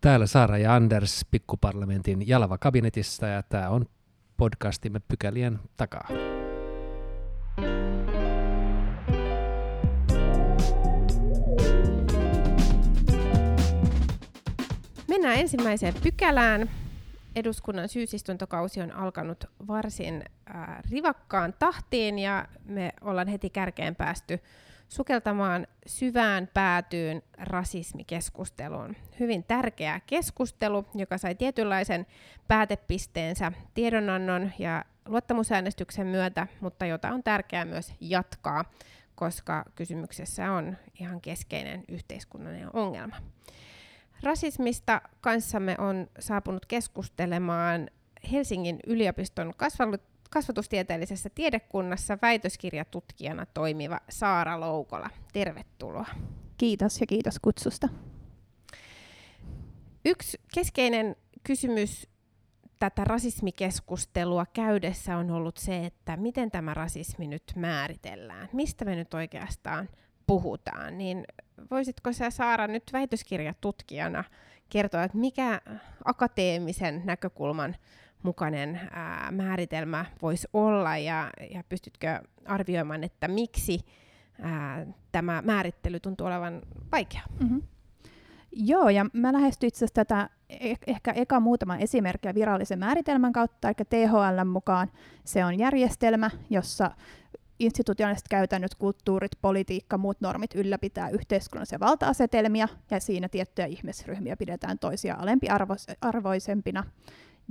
Täällä Saara ja Anders pikkuparlamentin Jalava kabinetissa ja tämä on podcastimme pykälien takaa. Mennään ensimmäiseen pykälään. Eduskunnan syysistuntokausi on alkanut varsin äh, rivakkaan tahtiin ja me ollaan heti kärkeen päästy sukeltamaan syvään päätyyn rasismikeskusteluun. Hyvin tärkeä keskustelu, joka sai tietynlaisen päätepisteensä tiedonannon ja luottamusäänestyksen myötä, mutta jota on tärkeää myös jatkaa, koska kysymyksessä on ihan keskeinen yhteiskunnallinen ongelma. Rasismista kanssamme on saapunut keskustelemaan Helsingin yliopiston kasvatustieteellisessä tiedekunnassa väitöskirjatutkijana toimiva Saara Loukola. Tervetuloa. Kiitos ja kiitos kutsusta. Yksi keskeinen kysymys tätä rasismikeskustelua käydessä on ollut se, että miten tämä rasismi nyt määritellään. Mistä me nyt oikeastaan puhutaan, niin voisitko sä Saara nyt väitöskirjatutkijana kertoa, että mikä akateemisen näkökulman mukainen ää, määritelmä voisi olla ja, ja pystytkö arvioimaan, että miksi ää, tämä määrittely tuntuu olevan vaikea? Mm-hmm. Joo, ja mä lähestyin itse asiassa tätä e-, ehkä eka muutama esimerkkiä virallisen määritelmän kautta, eli THL mukaan se on järjestelmä, jossa institutionaaliset käytännöt, kulttuurit, politiikka, muut normit ylläpitää yhteiskunnallisia valta-asetelmia, ja siinä tiettyjä ihmisryhmiä pidetään toisia alempiarvoisempina.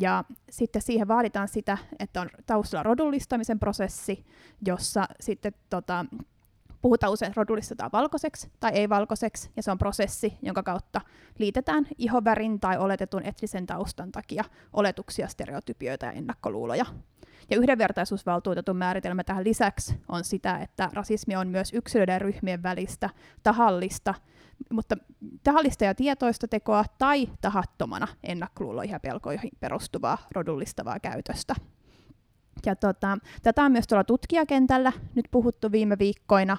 Ja sitten siihen vaaditaan sitä, että on taustalla rodullistamisen prosessi, jossa sitten tota, puhutaan usein rodullistetaan valkoiseksi tai ei-valkoiseksi, ja se on prosessi, jonka kautta liitetään ihovärin tai oletetun etnisen taustan takia oletuksia, stereotypioita ja ennakkoluuloja. Ja yhdenvertaisuusvaltuutetun määritelmä tähän lisäksi on sitä, että rasismi on myös yksilöiden ja ryhmien välistä tahallista, mutta tahallista ja tietoista tekoa tai tahattomana ennakkoluuloihin ja pelkoihin perustuvaa rodullistavaa käytöstä. Ja tota, tätä on myös tuolla tutkijakentällä nyt puhuttu viime viikkoina,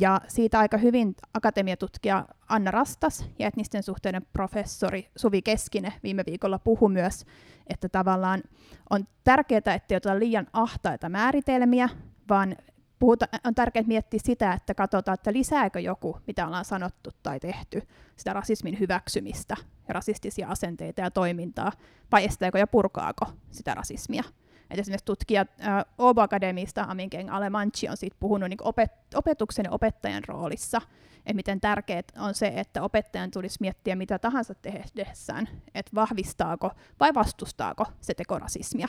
ja siitä aika hyvin akatemiatutkija Anna Rastas ja etnisten suhteiden professori Suvi Keskinen viime viikolla puhu myös, että tavallaan on tärkeää, ettei oteta liian ahtaita määritelmiä, vaan puhuta, on tärkeää miettiä sitä, että katsotaan, että lisääkö joku, mitä ollaan sanottu tai tehty, sitä rasismin hyväksymistä ja rasistisia asenteita ja toimintaa, vai estääkö ja purkaako sitä rasismia. Et esimerkiksi tutkija äh, Obo Akademista Aminkeng Alemanchi on siitä puhunut niin opet- opetuksen ja opettajan roolissa, että miten tärkeää on se, että opettajan tulisi miettiä mitä tahansa tehdessään, että vahvistaako vai vastustaako se tekorasismia.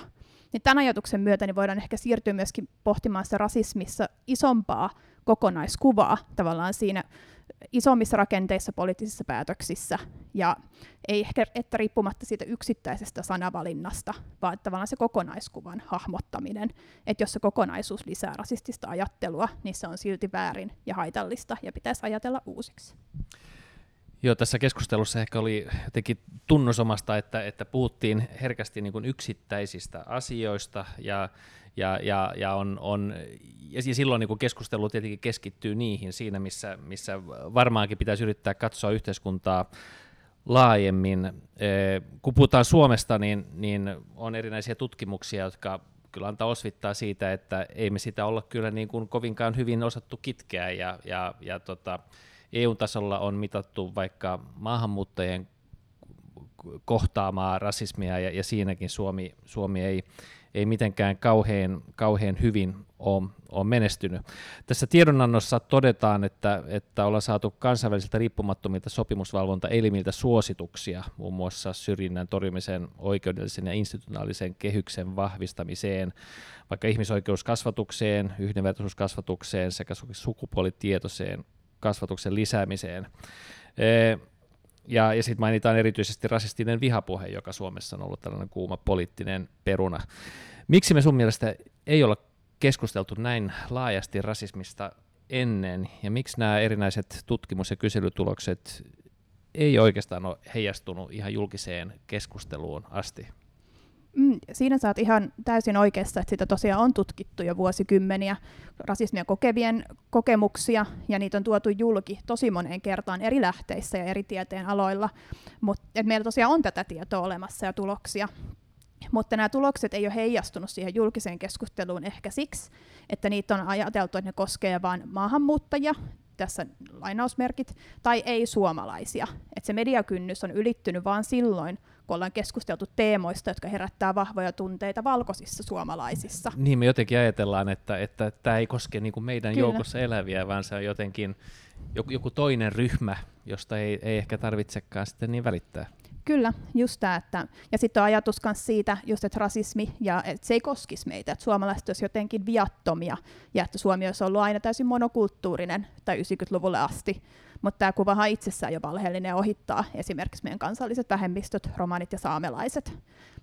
Niin tämän ajatuksen myötä niin voidaan ehkä siirtyä myöskin pohtimaan sitä rasismissa isompaa kokonaiskuvaa tavallaan siinä isommissa rakenteissa poliittisissa päätöksissä, ja ei ehkä että riippumatta siitä yksittäisestä sanavalinnasta, vaan tavallaan se kokonaiskuvan hahmottaminen, että jos se kokonaisuus lisää rasistista ajattelua, niin se on silti väärin ja haitallista, ja pitäisi ajatella uusiksi. Joo, tässä keskustelussa ehkä oli jotenkin tunnusomasta, että, että puhuttiin herkästi niin kuin yksittäisistä asioista ja, ja, ja, ja, on, on, ja silloin niin keskustelu tietenkin keskittyy niihin siinä, missä, missä varmaankin pitäisi yrittää katsoa yhteiskuntaa laajemmin. Kun puhutaan Suomesta, niin, niin on erinäisiä tutkimuksia, jotka kyllä antaa osvittaa siitä, että ei me sitä olla kyllä niin kuin kovinkaan hyvin osattu kitkeä ja, ja, ja tota, EU-tasolla on mitattu vaikka maahanmuuttajien kohtaamaa rasismia ja, ja siinäkin Suomi, Suomi ei, ei mitenkään kauhean, kauhean hyvin ole, ole menestynyt. Tässä tiedonannossa todetaan, että, että ollaan saatu kansainvälisiltä riippumattomilta sopimusvalvontaelimiltä suosituksia muun muassa syrjinnän torjumisen oikeudellisen ja institutionaalisen kehyksen vahvistamiseen, vaikka ihmisoikeuskasvatukseen, yhdenvertaisuuskasvatukseen sekä sukupuolitietoiseen kasvatuksen lisäämiseen. Ja, ja sitten mainitaan erityisesti rasistinen vihapuhe, joka Suomessa on ollut tällainen kuuma poliittinen peruna. Miksi me sun mielestä ei olla keskusteltu näin laajasti rasismista ennen, ja miksi nämä erinäiset tutkimus- ja kyselytulokset ei oikeastaan ole heijastunut ihan julkiseen keskusteluun asti? Mm, siinä saat ihan täysin oikeassa, että sitä tosiaan on tutkittu jo vuosikymmeniä, rasismia kokevien kokemuksia, ja niitä on tuotu julki tosi moneen kertaan eri lähteissä ja eri tieteen aloilla. Mutta meillä tosiaan on tätä tietoa olemassa ja tuloksia. Mutta nämä tulokset ei ole heijastunut siihen julkiseen keskusteluun ehkä siksi, että niitä on ajateltu, että ne koskee vain maahanmuuttajia, tässä lainausmerkit, tai ei-suomalaisia. Että se mediakynnys on ylittynyt vain silloin, kun ollaan keskusteltu teemoista, jotka herättää vahvoja tunteita valkoisissa suomalaisissa. Niin me jotenkin ajatellaan, että, että tämä ei koske niin kuin meidän Kyllä. joukossa eläviä, vaan se on jotenkin joku, joku toinen ryhmä, josta ei, ei ehkä tarvitsekaan sitten niin välittää. Kyllä, just tämä. Että, ja sitten on ajatus myös siitä, just, että rasismi, ja että se ei koskisi meitä, että suomalaiset olisivat jotenkin viattomia, ja että Suomi olisi ollut aina täysin monokulttuurinen, tai 90-luvulle asti. Mutta tämä kuvahan itsessään jo valheellinen ohittaa esimerkiksi meidän kansalliset vähemmistöt, romanit ja saamelaiset.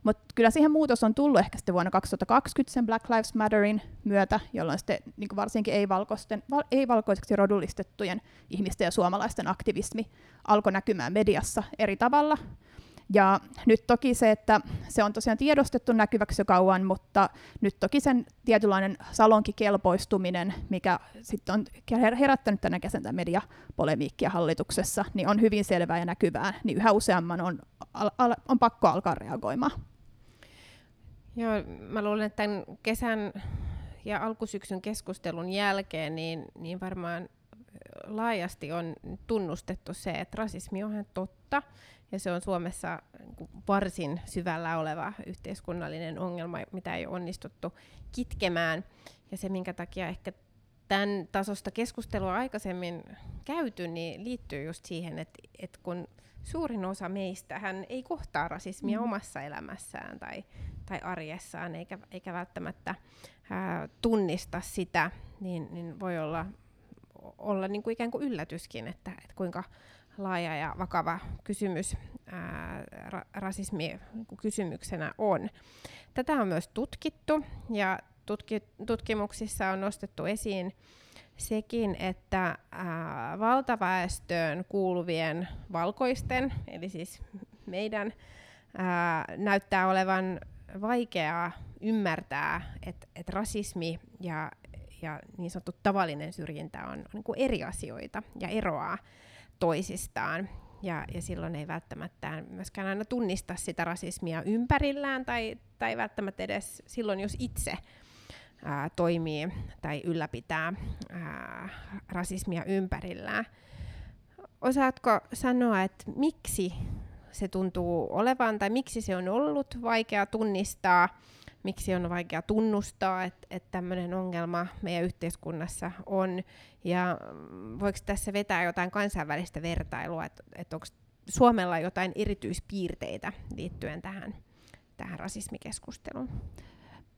Mutta kyllä siihen muutos on tullut ehkä sitten vuonna 2020 sen Black Lives Matterin myötä, jolloin sitten niin varsinkin ei-valkoisten, val, ei-valkoiseksi rodullistettujen ihmisten ja suomalaisten aktivismi alkoi näkymään mediassa eri tavalla. Ja nyt toki se, että se on tosiaan tiedostettu näkyväksi jo kauan, mutta nyt toki sen tietynlainen salonkikelpoistuminen, mikä sitten on herättänyt tänä kesäntä mediapolemiikkia hallituksessa, niin on hyvin selvää ja näkyvää, niin yhä useamman on, on pakko alkaa reagoimaan. Joo, mä luulen, että tämän kesän ja alkusyksyn keskustelun jälkeen, niin, niin varmaan laajasti on tunnustettu se, että rasismi on totta, ja se on Suomessa niin varsin syvällä oleva yhteiskunnallinen ongelma, mitä ei onnistuttu kitkemään. Ja se, minkä takia ehkä tämän tasosta keskustelua aikaisemmin käyty, niin liittyy just siihen, että, että kun suurin osa meistä hän ei kohtaa rasismia mm. omassa elämässään tai, tai arjessaan, eikä, eikä välttämättä ää, tunnista sitä, niin, niin voi olla, olla niin kuin ikään kuin yllätyskin, että, että kuinka laaja ja vakava kysymys ää, ra- rasismi kysymyksenä on. Tätä on myös tutkittu ja tutki- tutkimuksissa on nostettu esiin sekin, että ää, valtaväestöön kuuluvien valkoisten, eli siis meidän, ää, näyttää olevan vaikeaa ymmärtää, että et rasismi ja, ja niin sanottu tavallinen syrjintä on, on niin kuin eri asioita ja eroaa toisistaan. Ja, ja silloin ei välttämättä myöskään aina tunnista sitä rasismia ympärillään tai, tai välttämättä edes silloin, jos itse ää, toimii tai ylläpitää ää, rasismia ympärillään. Osaatko sanoa, että miksi se tuntuu olevan tai miksi se on ollut vaikea tunnistaa miksi on vaikea tunnustaa, että, että tämmöinen ongelma meidän yhteiskunnassa on. Ja mm, voiko tässä vetää jotain kansainvälistä vertailua, että, että onko Suomella jotain erityispiirteitä liittyen tähän, tähän rasismikeskusteluun?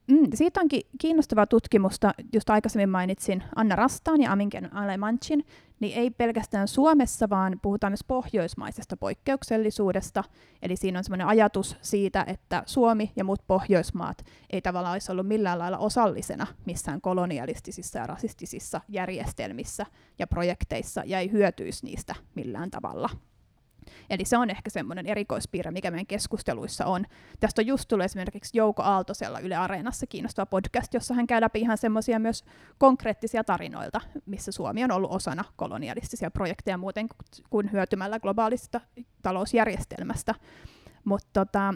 Mm, siitä onkin kiinnostavaa tutkimusta, just aikaisemmin mainitsin Anna Rastaan ja Aminken Alemanchin, niin ei pelkästään Suomessa, vaan puhutaan myös pohjoismaisesta poikkeuksellisuudesta. Eli siinä on sellainen ajatus siitä, että Suomi ja muut Pohjoismaat ei tavallaan olisi ollut millään lailla osallisena missään kolonialistisissa ja rasistisissa järjestelmissä ja projekteissa ja ei hyötyisi niistä millään tavalla. Eli se on ehkä semmoinen erikoispiirre, mikä meidän keskusteluissa on. Tästä on just tullut esimerkiksi Jouko Aaltosella Yle Areenassa kiinnostava podcast, jossa hän käy läpi ihan semmoisia myös konkreettisia tarinoita, missä Suomi on ollut osana kolonialistisia projekteja muuten kuin hyötymällä globaalista talousjärjestelmästä. Mutta tota,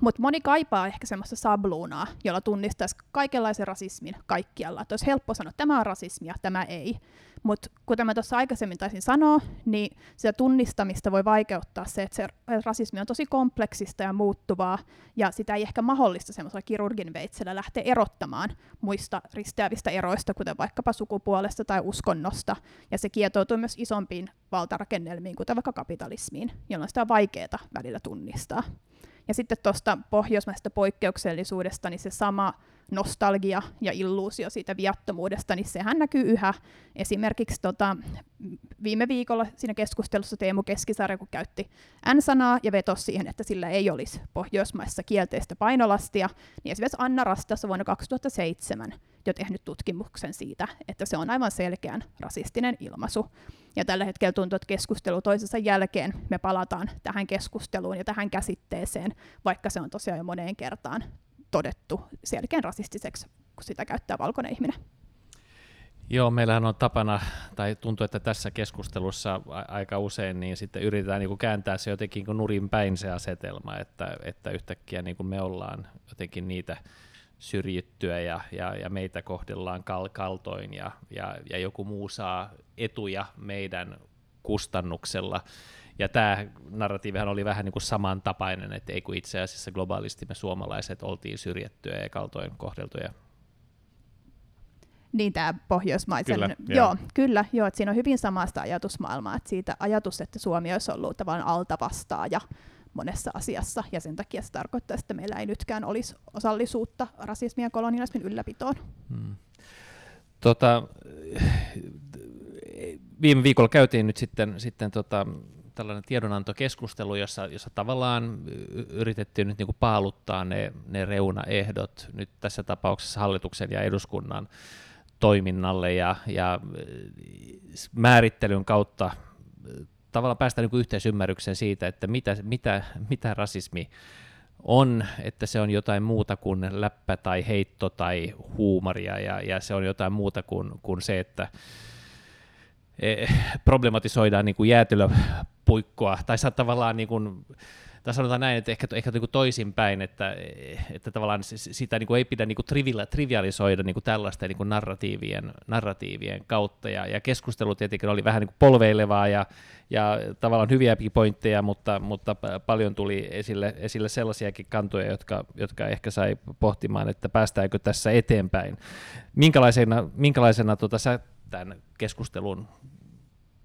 mutta moni kaipaa ehkä semmoista sabluunaa, jolla tunnistaisi kaikenlaisen rasismin kaikkialla. Että olisi helppo sanoa, että tämä on rasismia, tämä ei. Mutta kuten mä tuossa aikaisemmin taisin sanoa, niin sitä tunnistamista voi vaikeuttaa se, että se rasismi on tosi kompleksista ja muuttuvaa, ja sitä ei ehkä mahdollista semmoisella kirurgin veitsellä lähteä erottamaan muista risteävistä eroista, kuten vaikkapa sukupuolesta tai uskonnosta, ja se kietoutuu myös isompiin valtarakennelmiin, kuten vaikka kapitalismiin, jolloin sitä on vaikeaa välillä tunnistaa. Ja sitten tuosta pohjoismaisesta poikkeuksellisuudesta, niin se sama nostalgia ja illuusio siitä viattomuudesta, niin sehän näkyy yhä. Esimerkiksi tota, viime viikolla siinä keskustelussa Teemu Keskisarja, kun käytti N-sanaa ja vetosi siihen, että sillä ei olisi Pohjoismaissa kielteistä painolastia, niin esimerkiksi Anna Rastas vuonna 2007 jo tehnyt tutkimuksen siitä, että se on aivan selkeän rasistinen ilmaisu. Ja tällä hetkellä tuntuu, että keskustelu toisensa jälkeen me palataan tähän keskusteluun ja tähän käsitteeseen, vaikka se on tosiaan jo moneen kertaan todettu selkeän rasistiseksi, kun sitä käyttää valkoinen ihminen. Joo, meillähän on tapana, tai tuntuu, että tässä keskustelussa aika usein niin sitten yritetään niin kuin kääntää se jotenkin niin nurin päin se asetelma, että, että yhtäkkiä niin kuin me ollaan jotenkin niitä syrjittyä ja, ja, ja meitä kohdellaan kal- kaltoin ja, ja, ja joku muu saa etuja meidän kustannuksella. Ja tämä narratiivihan oli vähän niin kuin samantapainen, että ei kun itse asiassa globaalisti me suomalaiset oltiin syrjittyä ja kaltoin kohdeltuja. Niin tämä pohjoismaisen, kyllä, joo, joo. kyllä, joo, että siinä on hyvin samasta ajatusmaailmaa, että siitä ajatus, että Suomi olisi ollut tavallaan altavastaaja monessa asiassa, ja sen takia se tarkoittaa, että meillä ei nytkään olisi osallisuutta rasismin ja kolonialismin ylläpitoon. Hmm. Tota, viime viikolla käytiin nyt sitten, sitten tota, tällainen tiedonantokeskustelu, jossa, jossa tavallaan yritettiin nyt niin kuin paaluttaa ne, ne reunaehdot nyt tässä tapauksessa hallituksen ja eduskunnan toiminnalle ja, ja määrittelyn kautta tavallaan päästä niin yhteisymmärrykseen siitä, että mitä, mitä, mitä rasismi on, että se on jotain muuta kuin läppä tai heitto tai huumoria ja, ja se on jotain muuta kuin, kuin se, että problematisoidaan niin kuin jäätelöpuikkoa tai saa tavallaan niin kuin, tai sanotaan näin, että ehkä, ehkä niin kuin toisinpäin, että, että tavallaan sitä niin kuin ei pidä niin kuin trivialisoida niin kuin tällaista niin kuin narratiivien, narratiivien kautta, ja, ja keskustelu tietenkin oli vähän niin kuin polveilevaa ja, ja tavallaan hyviäkin pointteja, mutta, mutta paljon tuli esille, esille sellaisiakin kantoja, jotka, jotka ehkä sai pohtimaan, että päästäänkö tässä eteenpäin. Minkälaisena, minkälaisena tuota, sä tämän keskustelun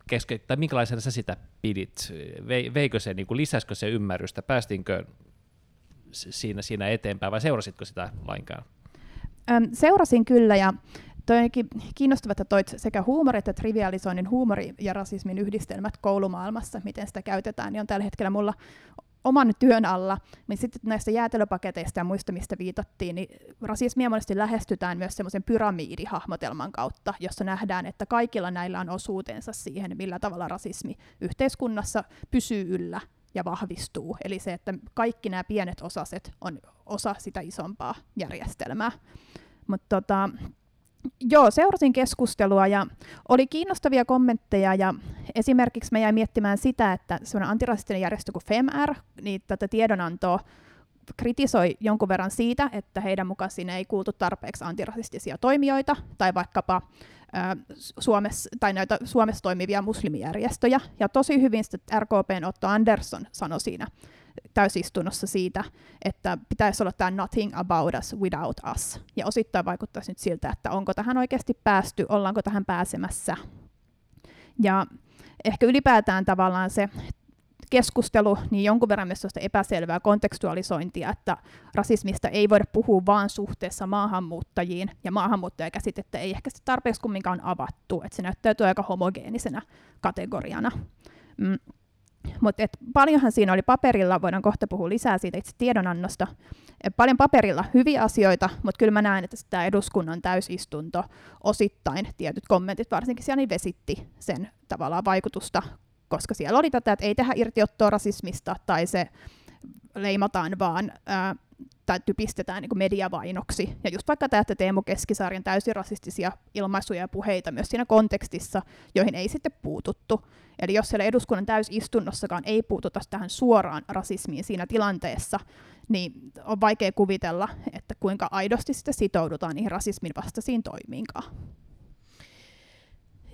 keske, tai minkälaisena sä sitä pidit? Ve, veikö se, niin kuin, lisäskö se ymmärrystä? Päästinkö siinä, siinä eteenpäin vai seurasitko sitä lainkaan? Seurasin kyllä ja Toi onkin kiinnostavaa, että toit sekä huumori että trivialisoinnin huumori ja rasismin yhdistelmät koulumaailmassa, miten sitä käytetään, niin on tällä hetkellä mulla oman työn alla, niin sitten näistä jäätelöpaketeista ja muista, mistä viitattiin, niin rasismia monesti lähestytään myös semmoisen pyramiidihahmotelman kautta, jossa nähdään, että kaikilla näillä on osuutensa siihen, millä tavalla rasismi yhteiskunnassa pysyy yllä ja vahvistuu. Eli se, että kaikki nämä pienet osaset on osa sitä isompaa järjestelmää. Mutta tota, Joo, seurasin keskustelua ja oli kiinnostavia kommentteja ja esimerkiksi mä jäin miettimään sitä, että semmoinen antirasistinen järjestö kuin FEMR, niin tätä tiedonantoa kritisoi jonkun verran siitä, että heidän mukaan siinä ei kuultu tarpeeksi antirasistisia toimijoita tai vaikkapa Suomessa, tai näitä Suomessa toimivia muslimijärjestöjä. Ja tosi hyvin RKPn Otto Andersson sanoi siinä täysistunnossa siitä, että pitäisi olla tämä nothing about us without us. Ja osittain vaikuttaisi nyt siltä, että onko tähän oikeasti päästy, ollaanko tähän pääsemässä. Ja ehkä ylipäätään tavallaan se keskustelu, niin jonkun verran myös epäselvää kontekstualisointia, että rasismista ei voida puhua vain suhteessa maahanmuuttajiin, ja maahanmuuttajakäsitettä ei ehkä tarpeeksi kumminkaan avattu, että se näyttäytyy aika homogeenisenä kategoriana. Mm. Mutta paljonhan siinä oli paperilla, voidaan kohta puhua lisää siitä itse tiedonannosta, et paljon paperilla hyviä asioita, mutta kyllä mä näen, että tämä eduskunnan täysistunto osittain, tietyt kommentit varsinkin siellä, niin vesitti sen tavallaan vaikutusta, koska siellä oli tätä, että ei tehdä irtiottoa rasismista tai se leimataan vaan ää, tai typistetään niin mediavainoksi. Ja just vaikka tämä, että Teemu Keskisarjan täysin rasistisia ilmaisuja ja puheita myös siinä kontekstissa, joihin ei sitten puututtu. Eli jos siellä eduskunnan täysistunnossakaan ei puututa tähän suoraan rasismiin siinä tilanteessa, niin on vaikea kuvitella, että kuinka aidosti sitten sitoudutaan niihin rasismin vastaisiin toimiinkaan.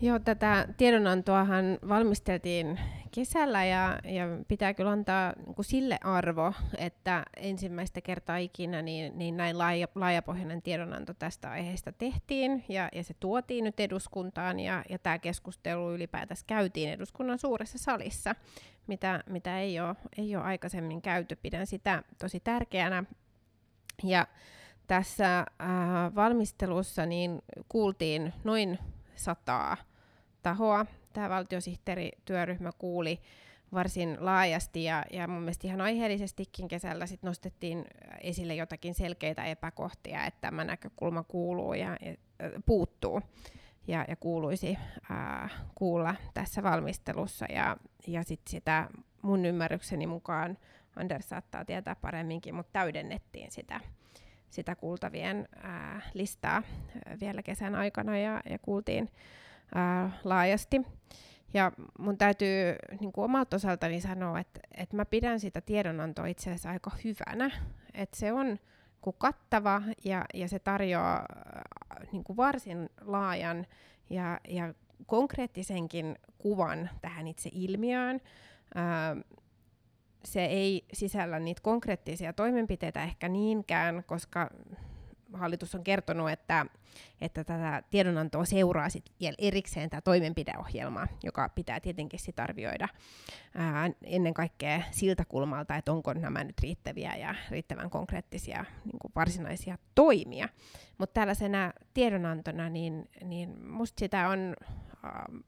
Joo, tätä tiedonantoahan valmisteltiin kesällä ja, ja pitää kyllä antaa niin kuin sille arvo, että ensimmäistä kertaa ikinä niin, niin näin laaja, laajapohjainen tiedonanto tästä aiheesta tehtiin ja, ja se tuotiin nyt eduskuntaan ja, ja tämä keskustelu ylipäätänsä käytiin eduskunnan suuressa salissa, mitä, mitä ei, ole, ei ole aikaisemmin käyty. Pidän sitä tosi tärkeänä. Ja tässä äh, valmistelussa niin kuultiin noin sataa tahoa. Tämä valtiosihteerityöryhmä kuuli varsin laajasti ja, ja mun mielestä ihan aiheellisestikin kesällä sit nostettiin esille jotakin selkeitä epäkohtia, että tämä näkökulma kuuluu ja, ja puuttuu ja, ja kuuluisi ää, kuulla tässä valmistelussa. Ja, ja sit sitä mun ymmärrykseni mukaan Anders saattaa tietää paremminkin, mutta täydennettiin sitä, sitä kuultavien ää, listaa vielä kesän aikana ja, ja kuultiin ää, laajasti. Ja mun täytyy niin kuin omalta osaltani sanoa, että, että mä pidän sitä tiedonantoa itse asiassa aika hyvänä. Että se on kuin kattava ja, ja se tarjoaa äh, niin kuin varsin laajan ja, ja konkreettisenkin kuvan tähän itse ilmiöön. Äh, se ei sisällä niitä konkreettisia toimenpiteitä ehkä niinkään, koska hallitus on kertonut, että, että tätä tiedonantoa seuraa sit vielä erikseen tämä toimenpideohjelma, joka pitää tietenkin sit arvioida ää, ennen kaikkea siltä kulmalta, että onko nämä nyt riittäviä ja riittävän konkreettisia niin kuin varsinaisia toimia. Mutta tällaisena tiedonantona, niin, niin musta sitä on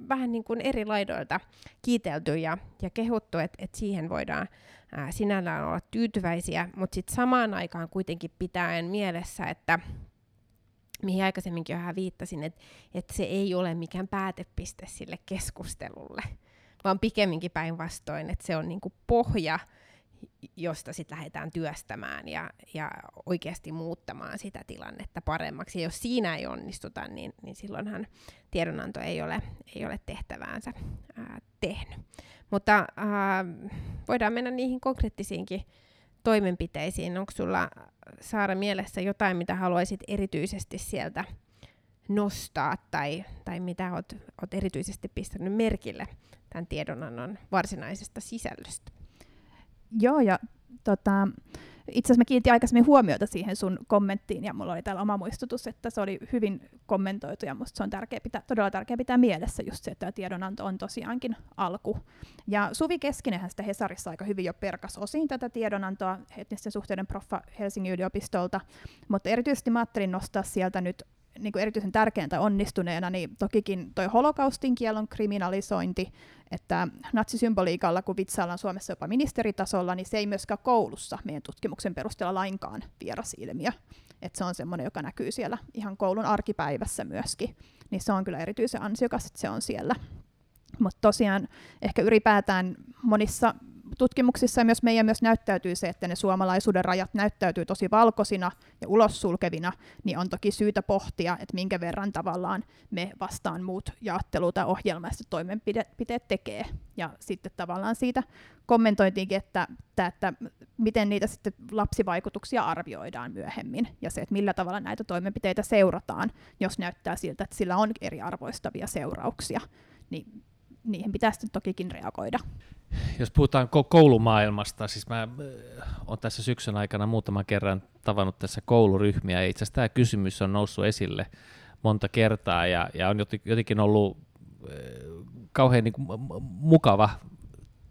vähän niin kuin eri laidoilta kiitelty ja, ja kehuttu, että et siihen voidaan ää, sinällään olla tyytyväisiä, mutta sitten samaan aikaan kuitenkin pitäen mielessä, että mihin aikaisemminkin vähän viittasin, että, että se ei ole mikään päätepiste sille keskustelulle, vaan pikemminkin päinvastoin, että se on niin kuin pohja josta sitten lähdetään työstämään ja, ja oikeasti muuttamaan sitä tilannetta paremmaksi. Ja jos siinä ei onnistuta, niin, niin silloinhan tiedonanto ei ole, ei ole tehtäväänsä ää, tehnyt. Mutta ää, voidaan mennä niihin konkreettisiinkin toimenpiteisiin. Onko sulla, Saara, mielessä jotain, mitä haluaisit erityisesti sieltä nostaa tai, tai mitä olet, erityisesti pistänyt merkille tämän tiedonannon varsinaisesta sisällöstä? Joo, ja tota, itse asiassa mä kiinnitin aikaisemmin huomiota siihen sun kommenttiin, ja mulla oli täällä oma muistutus, että se oli hyvin kommentoitu, ja musta se on tärkeä pitää, todella tärkeää pitää mielessä just se, että tämä tiedonanto on tosiaankin alku. Ja Suvi Keskinenhän sitä Hesarissa aika hyvin jo perkas osiin tätä tiedonantoa etnisten suhteiden proffa Helsingin yliopistolta, mutta erityisesti mä ajattelin nostaa sieltä nyt niin kuin erityisen tärkeäntä onnistuneena, niin tokikin toi holokaustin kielon kriminalisointi, että natsisymboliikalla, kun vitsaillaan Suomessa jopa ministeritasolla, niin se ei myöskään koulussa meidän tutkimuksen perusteella lainkaan vieras ilmiö. Että se on semmoinen, joka näkyy siellä ihan koulun arkipäivässä myöskin. Niin se on kyllä erityisen ansiokas, että se on siellä. Mutta tosiaan ehkä ylipäätään monissa tutkimuksissa myös meidän myös näyttäytyy se, että ne suomalaisuuden rajat näyttäytyy tosi valkoisina ja ulos sulkevina, niin on toki syytä pohtia, että minkä verran tavallaan me vastaan muut jaottelu- tai ohjelmaiset toimenpiteet tekee. Ja sitten tavallaan siitä kommentointiinkin, että, että, että miten niitä sitten lapsivaikutuksia arvioidaan myöhemmin, ja se, että millä tavalla näitä toimenpiteitä seurataan, jos näyttää siltä, että sillä on eriarvoistavia seurauksia, niin niihin pitää sitten tokikin reagoida jos puhutaan koulumaailmasta, siis mä olen tässä syksyn aikana muutaman kerran tavannut tässä kouluryhmiä, ja itse asiassa tämä kysymys on noussut esille monta kertaa, ja, ja on jotenkin ollut kauhean niin kuin, mukava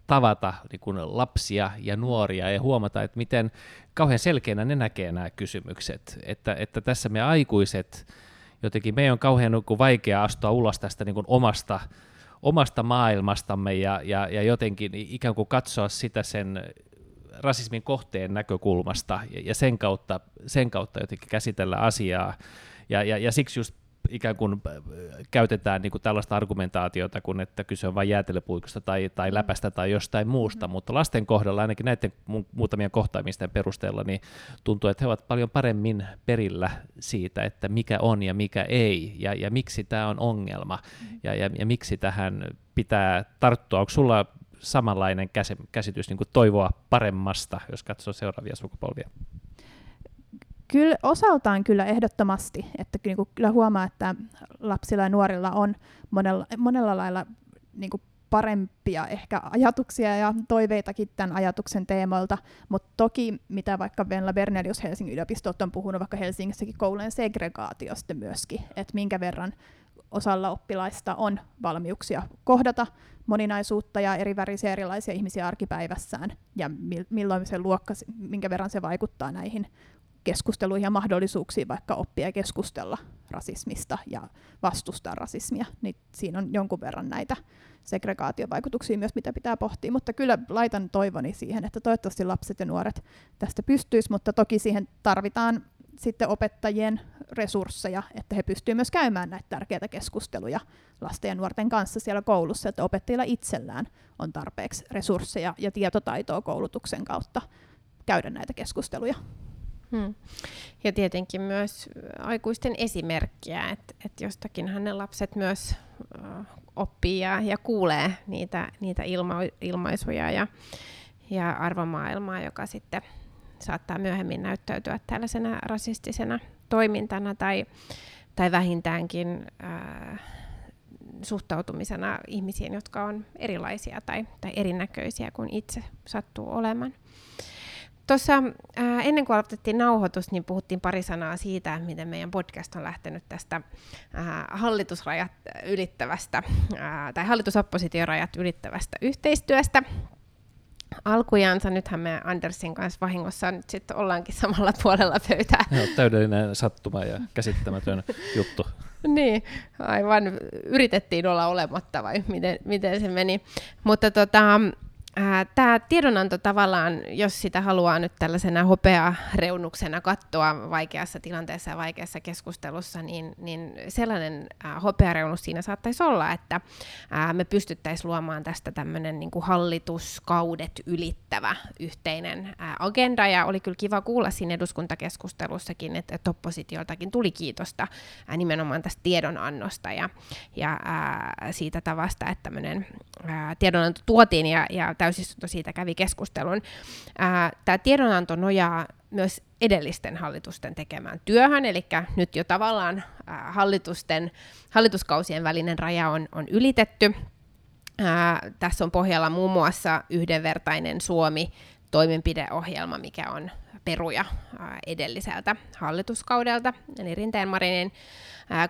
tavata niin kuin lapsia ja nuoria ja huomata, että miten kauhean selkeänä ne näkee nämä kysymykset, että, että tässä me aikuiset, jotenkin meidän on kauhean niin kuin, vaikea astua ulos tästä niin kuin, omasta omasta maailmastamme ja, ja, ja jotenkin ikään kuin katsoa sitä sen rasismin kohteen näkökulmasta ja, ja sen, kautta, sen kautta jotenkin käsitellä asiaa. Ja, ja, ja siksi just ikään kuin äh, käytetään niin kuin tällaista argumentaatiota, kun että kyse on vain jäätelöpuikosta tai, tai mm. läpästä tai jostain muusta, mm-hmm. mutta lasten kohdalla ainakin näiden muutamien kohtaamisten perusteella niin tuntuu, että he ovat paljon paremmin perillä siitä, että mikä on ja mikä ei, ja, ja miksi tämä on ongelma, mm-hmm. ja, ja, ja miksi tähän pitää tarttua. Onko sulla samanlainen käsitys niin kuin toivoa paremmasta, jos katsoo seuraavia sukupolvia? Kyllä osaltaan kyllä ehdottomasti, että niin kuin kyllä huomaa, että lapsilla ja nuorilla on monella, monella lailla niin kuin parempia ehkä ajatuksia ja toiveitakin tämän ajatuksen teemoilta, mutta toki mitä vaikka Venla Bernelius Helsingin yliopistot on puhunut vaikka Helsingissäkin koulujen segregaatiosta myöskin, että minkä verran osalla oppilaista on valmiuksia kohdata moninaisuutta ja eri värisiä erilaisia ihmisiä arkipäivässään ja milloin se luokka, minkä verran se vaikuttaa näihin keskusteluihin ja mahdollisuuksiin vaikka oppia ja keskustella rasismista ja vastustaa rasismia, niin siinä on jonkun verran näitä segregaatiovaikutuksia myös, mitä pitää pohtia, mutta kyllä laitan toivoni siihen, että toivottavasti lapset ja nuoret tästä pystyisivät, mutta toki siihen tarvitaan sitten opettajien resursseja, että he pystyvät myös käymään näitä tärkeitä keskusteluja lasten ja nuorten kanssa siellä koulussa, että opettajilla itsellään on tarpeeksi resursseja ja tietotaitoa koulutuksen kautta käydä näitä keskusteluja. Hmm. Ja tietenkin myös aikuisten esimerkkiä, että et jostakinhan ne lapset myös uh, oppii ja, ja kuulee niitä, niitä ilma, ilmaisuja ja, ja arvomaailmaa, joka sitten saattaa myöhemmin näyttäytyä tällaisena rasistisena toimintana tai, tai vähintäänkin äh, suhtautumisena ihmisiin, jotka on erilaisia tai, tai erinäköisiä kuin itse sattuu olemaan. Tuossa äh, ennen kuin aloitettiin nauhoitus, niin puhuttiin pari sanaa siitä, miten meidän podcast on lähtenyt tästä äh, hallitusrajat ylittävästä, äh, tai hallitusoppositiorajat ylittävästä yhteistyöstä alkujansa. Nythän me Andersin kanssa vahingossa nyt sitten ollaankin samalla puolella pöytää. Joo, täydellinen sattuma ja käsittämätön juttu. niin, aivan. Yritettiin olla olematta vai miten, miten se meni. Mutta tota, Tämä tiedonanto tavallaan, jos sitä haluaa nyt tällaisena hopeareunuksena katsoa vaikeassa tilanteessa ja vaikeassa keskustelussa, niin, niin sellainen hopeareunus siinä saattaisi olla, että me pystyttäisiin luomaan tästä tämmöinen niin kuin hallituskaudet ylittävä yhteinen agenda, ja oli kyllä kiva kuulla siinä eduskuntakeskustelussakin, että, että oppositioltakin tuli kiitosta nimenomaan tästä tiedonannosta ja, ja siitä tavasta, että tämmöinen tiedonanto tuotiin ja, ja täysistunto siitä kävi keskustelun. Tämä tiedonanto nojaa myös edellisten hallitusten tekemään työhön, eli nyt jo tavallaan hallitusten, hallituskausien välinen raja on, on ylitetty. Ää, tässä on pohjalla muun muassa yhdenvertainen Suomi toimenpideohjelma, mikä on peruja edelliseltä hallituskaudelta, eli Rinteen Marinin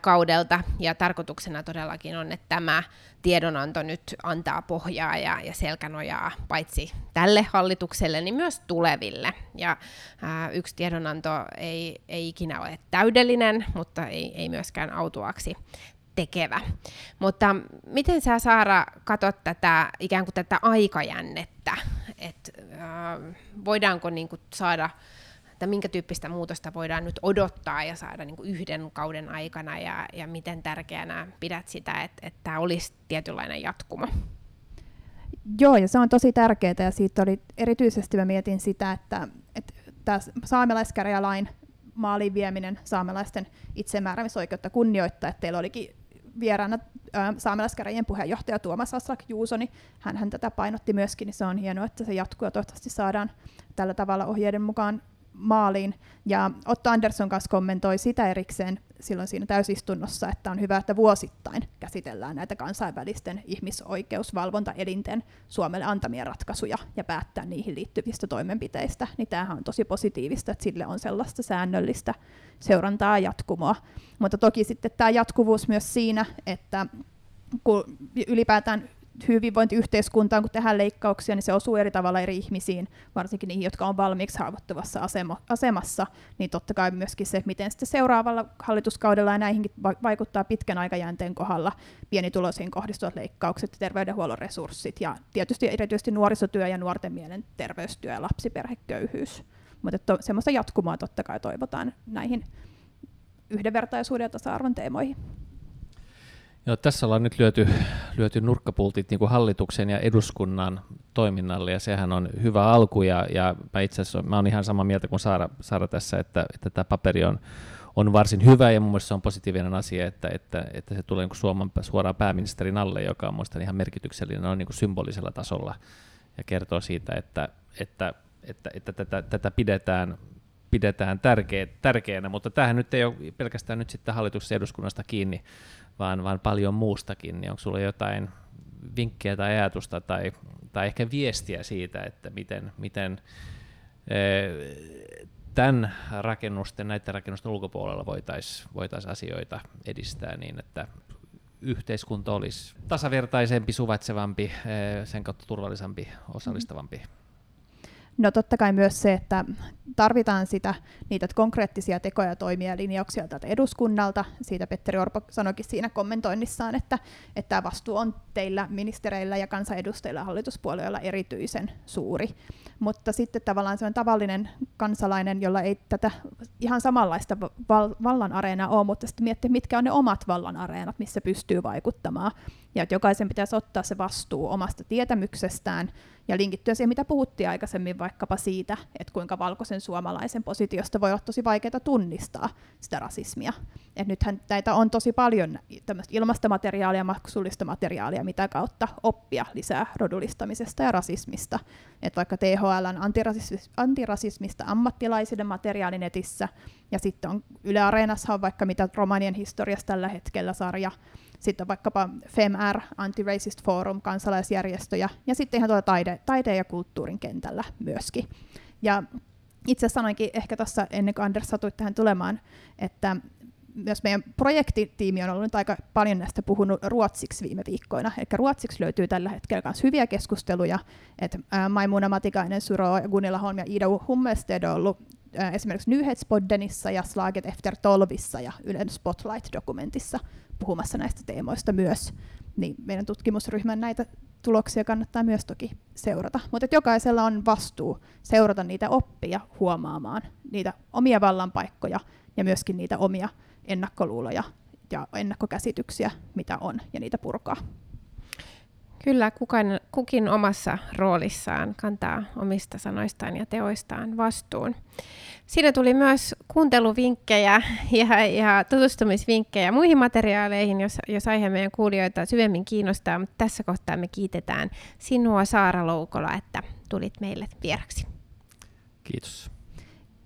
kaudelta, ja tarkoituksena todellakin on, että tämä tiedonanto nyt antaa pohjaa ja, ja selkänojaa paitsi tälle hallitukselle, niin myös tuleville. Ja ää, yksi tiedonanto ei, ei ikinä ole täydellinen, mutta ei, ei myöskään autuaksi tekevä. Mutta miten sä Saara katsot tätä ikään kuin tätä aikajännettä, että äh, voidaanko niin kuin saada että minkä tyyppistä muutosta voidaan nyt odottaa ja saada niin yhden kauden aikana ja, ja miten tärkeänä pidät sitä, että, että tämä olisi tietynlainen jatkumo? Joo, ja se on tosi tärkeää ja siitä oli erityisesti mä mietin sitä, että, että tämä saamelaiskäräjälain maaliin vieminen saamelaisten itsemääräämisoikeutta kunnioittaa, että teillä olikin vieraana saamelaiskäräjien puheenjohtaja Tuomas Aslak Juusoni, hän, hän tätä painotti myöskin, niin se on hienoa, että se jatkuu ja toivottavasti saadaan tällä tavalla ohjeiden mukaan maaliin. Ja Otto Andersson kanssa kommentoi sitä erikseen silloin siinä täysistunnossa, että on hyvä, että vuosittain käsitellään näitä kansainvälisten ihmisoikeusvalvontaelinten Suomelle antamia ratkaisuja ja päättää niihin liittyvistä toimenpiteistä. Niin tämähän on tosi positiivista, että sille on sellaista säännöllistä seurantaa ja jatkumoa. Mutta toki sitten tämä jatkuvuus myös siinä, että kun ylipäätään hyvinvointiyhteiskuntaan, kun tehdään leikkauksia, niin se osuu eri tavalla eri ihmisiin, varsinkin niihin, jotka on valmiiksi haavoittuvassa asema, asemassa, niin totta kai myöskin se, miten sitten seuraavalla hallituskaudella ja näihinkin vaikuttaa pitkän aikajänteen kohdalla pienituloisiin kohdistuvat leikkaukset ja terveydenhuollon resurssit ja tietysti erityisesti nuorisotyö ja nuorten mielenterveystyö ja lapsiperheköyhyys. Mutta semmoista jatkumoa totta kai toivotaan näihin yhdenvertaisuuden ja tasa-arvon teemoihin. Joo, tässä ollaan nyt lyöty, lyöty nurkkapultit niin kuin hallituksen ja eduskunnan toiminnalle, ja sehän on hyvä alku, ja, ja mä itse asiassa mä olen ihan samaa mieltä kuin Saara, Saara tässä, että, että tämä paperi on, on varsin hyvä, ja mun mielestä se on positiivinen asia, että, että, että se tulee niin Suomen suoraan pääministerin alle, joka on mielestäni ihan merkityksellinen on niin kuin symbolisella tasolla, ja kertoo siitä, että, että, että, että tätä, tätä pidetään, pidetään tärkeä, tärkeänä, mutta tämähän nyt ei ole pelkästään nyt sitten hallituksen eduskunnasta kiinni, vaan, vaan paljon muustakin, niin onko sulla jotain vinkkejä tai ajatusta tai, tai ehkä viestiä siitä, että miten, miten tämän rakennusten, näiden rakennusten ulkopuolella voitaisiin voitais asioita edistää niin, että yhteiskunta olisi tasavertaisempi, suvaitsevampi, sen kautta turvallisempi, osallistavampi. No totta kai myös se, että tarvitaan sitä, niitä konkreettisia tekoja, toimia ja linjauksia tältä eduskunnalta. Siitä Petteri Orpo sanoikin siinä kommentoinnissaan, että, että tämä vastuu on teillä ministereillä ja kansanedustajilla hallituspuolueilla erityisen suuri. Mutta sitten tavallaan se on tavallinen kansalainen, jolla ei tätä ihan samanlaista val- vallan areenaa ole, mutta sitten miettiä, mitkä on ne omat vallan areenat, missä pystyy vaikuttamaan. Ja että jokaisen pitäisi ottaa se vastuu omasta tietämyksestään ja linkittyä siihen, mitä puhuttiin aikaisemmin vaikkapa siitä, että kuinka valkoisen suomalaisen positiosta voi olla tosi vaikeaa tunnistaa sitä rasismia. Et nythän näitä on tosi paljon tämmöistä ilmasta materiaalia, maksullista materiaalia, mitä kautta oppia lisää rodullistamisesta ja rasismista. Et vaikka THL antirasismista, antirasismista ammattilaisille materiaalinetissä, ja sitten on Yle Areenassa on vaikka mitä romanien historiasta tällä hetkellä sarja, sitten on vaikkapa FEMR, Anti-Racist Forum, kansalaisjärjestöjä, ja sitten ihan tuolla taide, taiteen ja kulttuurin kentällä myöskin. Ja itse sanoinkin ehkä tuossa ennen kuin Anders satui tähän tulemaan, että myös meidän projektitiimi on ollut nyt aika paljon näistä puhunut ruotsiksi viime viikkoina. Eli ruotsiksi löytyy tällä hetkellä myös hyviä keskusteluja, että Maimuna Matikainen, Suro, Gunilla Holm ja Ida Hummelsted on ollut esimerkiksi Nyhetspoddenissa ja Slaget efter tolvissa ja Ylen Spotlight-dokumentissa puhumassa näistä teemoista myös. Niin meidän tutkimusryhmän näitä tuloksia kannattaa myös toki seurata. Mutta jokaisella on vastuu seurata niitä oppia huomaamaan niitä omia vallanpaikkoja ja myöskin niitä omia ennakkoluuloja ja ennakkokäsityksiä, mitä on, ja niitä purkaa. Kyllä, kukaan, kukin omassa roolissaan kantaa omista sanoistaan ja teoistaan vastuun. Siinä tuli myös kuunteluvinkkejä ja, ja tutustumisvinkkejä muihin materiaaleihin, jos, jos aihe meidän kuulijoita syvemmin kiinnostaa. Mutta tässä kohtaa me kiitetään sinua Saara Loukola, että tulit meille vieraksi. Kiitos.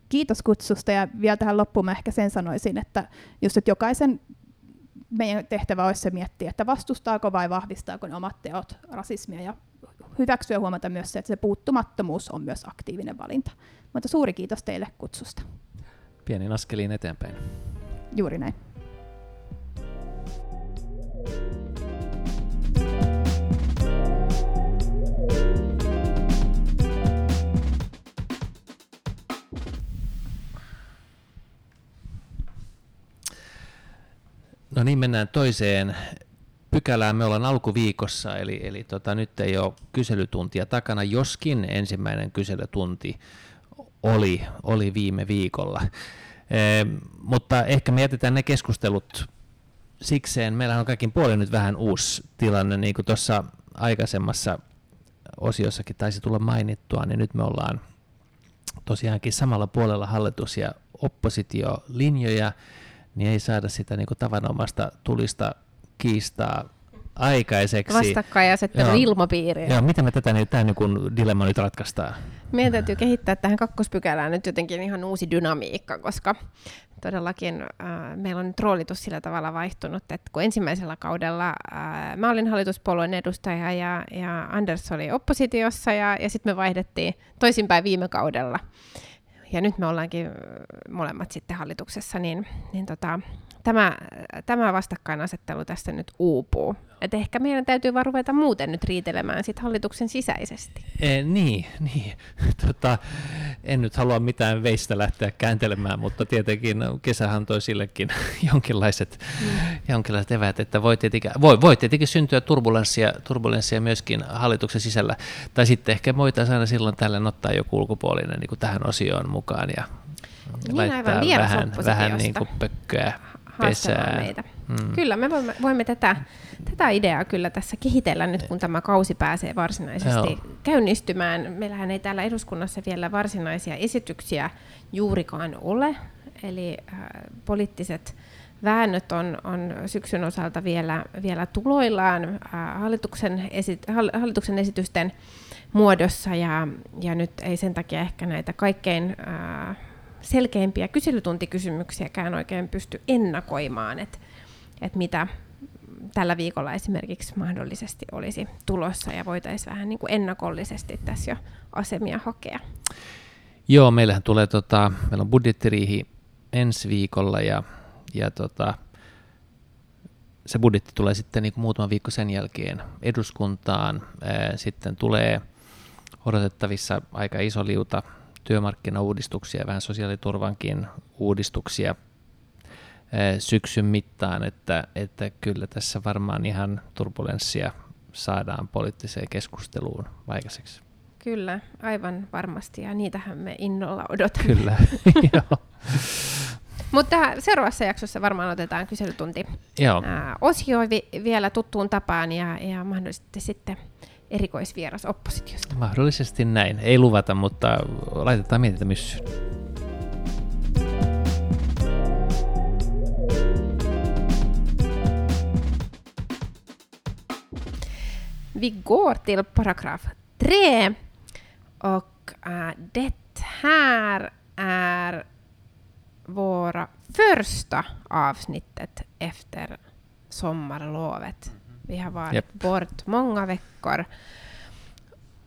Kiitos kutsusta ja vielä tähän loppuun mä ehkä sen sanoisin, että just että jokaisen meidän tehtävä olisi se miettiä, että vastustaako vai vahvistaako ne omat teot rasismia ja hyväksyä huomata myös se, että se puuttumattomuus on myös aktiivinen valinta. Mutta suuri kiitos teille kutsusta. Pienin askeliin eteenpäin. Juuri näin. No niin, mennään toiseen pykälään. Me ollaan alkuviikossa, eli, eli tota, nyt ei ole kyselytuntia takana, joskin ensimmäinen kyselytunti oli, oli viime viikolla. E, mutta ehkä me jätetään ne keskustelut sikseen. Meillä on kaikin puolin nyt vähän uusi tilanne, niin kuin tuossa aikaisemmassa osiossakin taisi tulla mainittua, niin nyt me ollaan tosiaankin samalla puolella hallitus- ja oppositiolinjoja, niin ei saada sitä niin kuin tavanomaista tulista kiistaa aikaiseksi. Vastakkainasettelu ilmapiiriä. Joo, miten me tätä niin, tämä niin dilemma nyt ratkaistaan? Meidän täytyy kehittää tähän kakkospykälään nyt jotenkin ihan uusi dynamiikka, koska todellakin äh, meillä on nyt roolitus sillä tavalla vaihtunut, että kun ensimmäisellä kaudella äh, mä olin hallituspuolueen edustaja ja, ja Anders oli oppositiossa ja, ja sitten me vaihdettiin toisinpäin viime kaudella ja nyt me ollaankin molemmat sitten hallituksessa, niin, niin tota, tämä, tämä vastakkainasettelu tässä nyt uupuu. Et ehkä meidän täytyy vaan ruveta muuten nyt riitelemään sit hallituksen sisäisesti. E, niin, niin. Tota, en nyt halua mitään veistä lähteä kääntelemään, mutta tietenkin kesähän toi sillekin jonkinlaiset, mm. jonkinlaiset eväät, että voi tietenkin, voi, voi tietenkin syntyä turbulenssia, turbulenssia myöskin hallituksen sisällä. Tai sitten ehkä voitaisiin aina silloin tällä ottaa joku ulkopuolinen niin kuin tähän osioon mukaan ja niin, laittaa vähän, vähän niin kuin pökköä pesää. meitä. Mm. Kyllä, me voimme, voimme tätä, tätä ideaa kyllä tässä kehitellä nyt, kun tämä kausi pääsee varsinaisesti Joo. käynnistymään. Meillähän ei täällä eduskunnassa vielä varsinaisia esityksiä juurikaan ole, eli äh, poliittiset väännöt on, on syksyn osalta vielä, vielä tuloillaan äh, hallituksen, esi- hallituksen esitysten muodossa, ja, ja nyt ei sen takia ehkä näitä kaikkein äh, selkeimpiä kyselytuntikysymyksiäkään oikein pysty ennakoimaan, että, että mitä tällä viikolla esimerkiksi mahdollisesti olisi tulossa ja voitaisiin vähän niin kuin ennakollisesti tässä jo asemia hakea. Joo, meillähän tulee, tota, meillä on budjettiriihi ensi viikolla ja, ja tota, se budjetti tulee sitten niin muutama viikko sen jälkeen eduskuntaan. Sitten tulee odotettavissa aika iso liuta työmarkkinauudistuksia, vähän sosiaaliturvankin uudistuksia eh, syksyn mittaan, että, että kyllä tässä varmaan ihan turbulenssia saadaan poliittiseen keskusteluun vaikaiseksi. Kyllä, aivan varmasti, ja niitähän me innolla odotamme. Kyllä, joo. Mutta seuraavassa jaksossa varmaan otetaan kyselytunti joo. ää, osio vi- vielä tuttuun tapaan ja, ja mahdollisesti sitten erikoisvieras oppositiosta. Mahdollisesti näin. Ei luvata, mutta laitetaan mietintä myös. Vi går till paragraf 3 och äh, det här är våra första avsnittet efter sommarlovet. Vi har varit Japp. bort många veckor.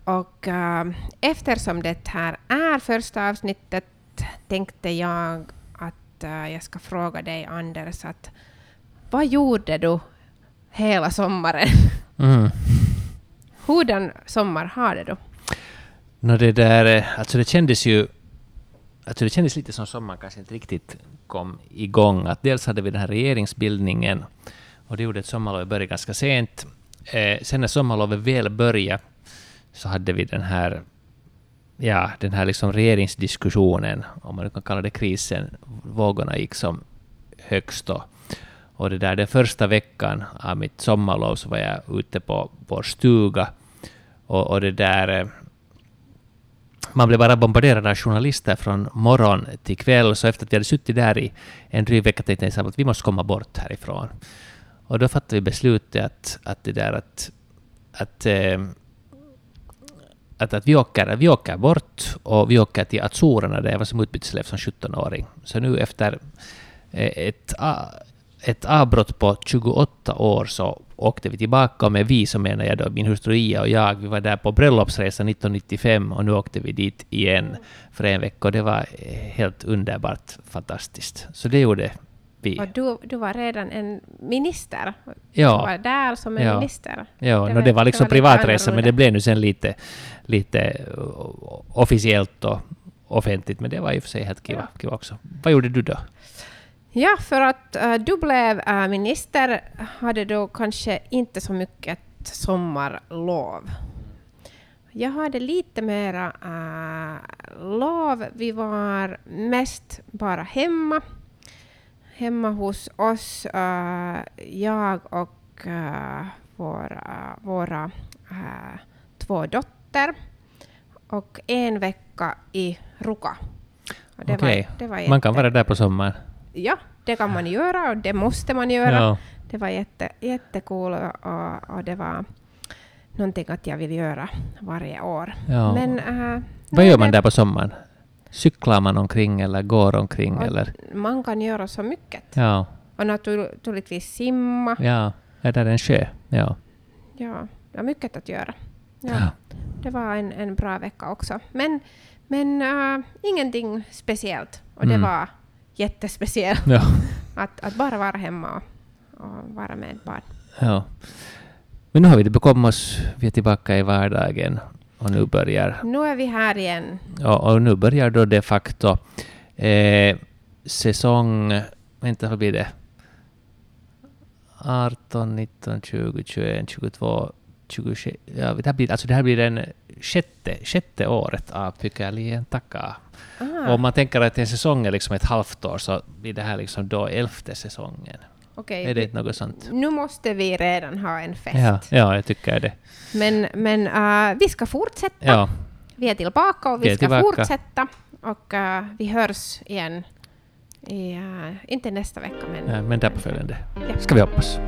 Och äh, eftersom det här är första avsnittet tänkte jag att äh, jag ska fråga dig Anders att vad gjorde du hela sommaren? Mm. Hurdan sommar hade du? No det där, eh, alltså det kändes ju Alltså det kändes lite som sommaren kanske inte riktigt kom igång. Att dels hade vi den här regeringsbildningen och det gjorde att sommarlovet började ganska sent. Eh, sen när sommarlovet väl började så hade vi den här, ja, den här liksom regeringsdiskussionen, om man nu kan kalla det krisen. Vågorna gick som högst då. Och det där, den första veckan av mitt sommarlov så var jag ute på vår stuga och, och det där eh, man blev bara bombarderad av journalister från morgon till kväll, så efter att vi hade suttit där i en dryg vecka tänkte jag att vi måste komma bort härifrån. Och då fattade vi beslutet att, att det där att, att, eh, att, att vi, åker, vi åker bort och vi åker till Azorerna där jag var som utbyteselev som 17-åring. Så nu efter eh, ett, ett avbrott på 28 år så åkte vi tillbaka och med vi så menar jag då min hustru Ia och jag. Vi var där på bröllopsresa 1995 och nu åkte vi dit igen för en vecka och det var eh, helt underbart fantastiskt. Så det gjorde vi. Och du, du var redan en minister. Du Ja, var där som en Ja. minister. ja det det, var- det var det liksom var lite privatresa men det blev nu sen lite, lite uh, officiellt och offentligt men det var i och för sig helt kiva, kiva också. Vad gjorde du då? Ja, för att eh, du blev eh, minister hade du kanske inte så mycket sommarlov. Jag hade lite mera eh, lov. Vi var mest bara hemma. Hemma hos oss, eh, jag och eh, våra, våra eh, två dotter. Och en vecka i Ruka. Okej, det var Man kan jätte- vara där på sommaren. Ja, det kan man göra och det måste man göra. Ja. Det var jätte, jättekul och, och, det var någonting att jag vill göra varje år. Ja. Men, äh, Vad gör man där på sommaren? Cyklar man omkring eller går omkring och eller? Man kan göra så mycket. Ja, Och naturligtvis simma. ja. Är där en sjö? Ja. Ja, det var mycket att göra. Ja, Ja. Det var en, en bra vecka också. Men, men äh, ingenting speciellt. Och det Mm. var jättespeciellt Ja. att, att bara vara hemma och, och vara med barn. ja. Men nu har vi det bekommit oss, vi är tillbaka i vardagen och nu börjar, Nu är vi här igen. och, och nu börjar då de facto eh, säsong, vänta vad blir det? 18, 19, 20, 21, 22, 26, ja, det här blir, alltså det här blir den sjätte, sjätte året av Pykälien Och om man tänker att en säsong är liksom ett halvt år så blir det här liksom då elfte säsongen. Okej. Är det inte något sånt? Nu måste vi redan ha en fest. Ja, ja, jag tycker det. Men, men äh, vi ska fortsätta. Ja, Vi är tillbaka och vi Vi ska tillbaka. fortsätta. Och äh, vi hörs igen. I, äh, inte nästa vecka, men... ja men där på följande. Ja. Ska vi hoppas.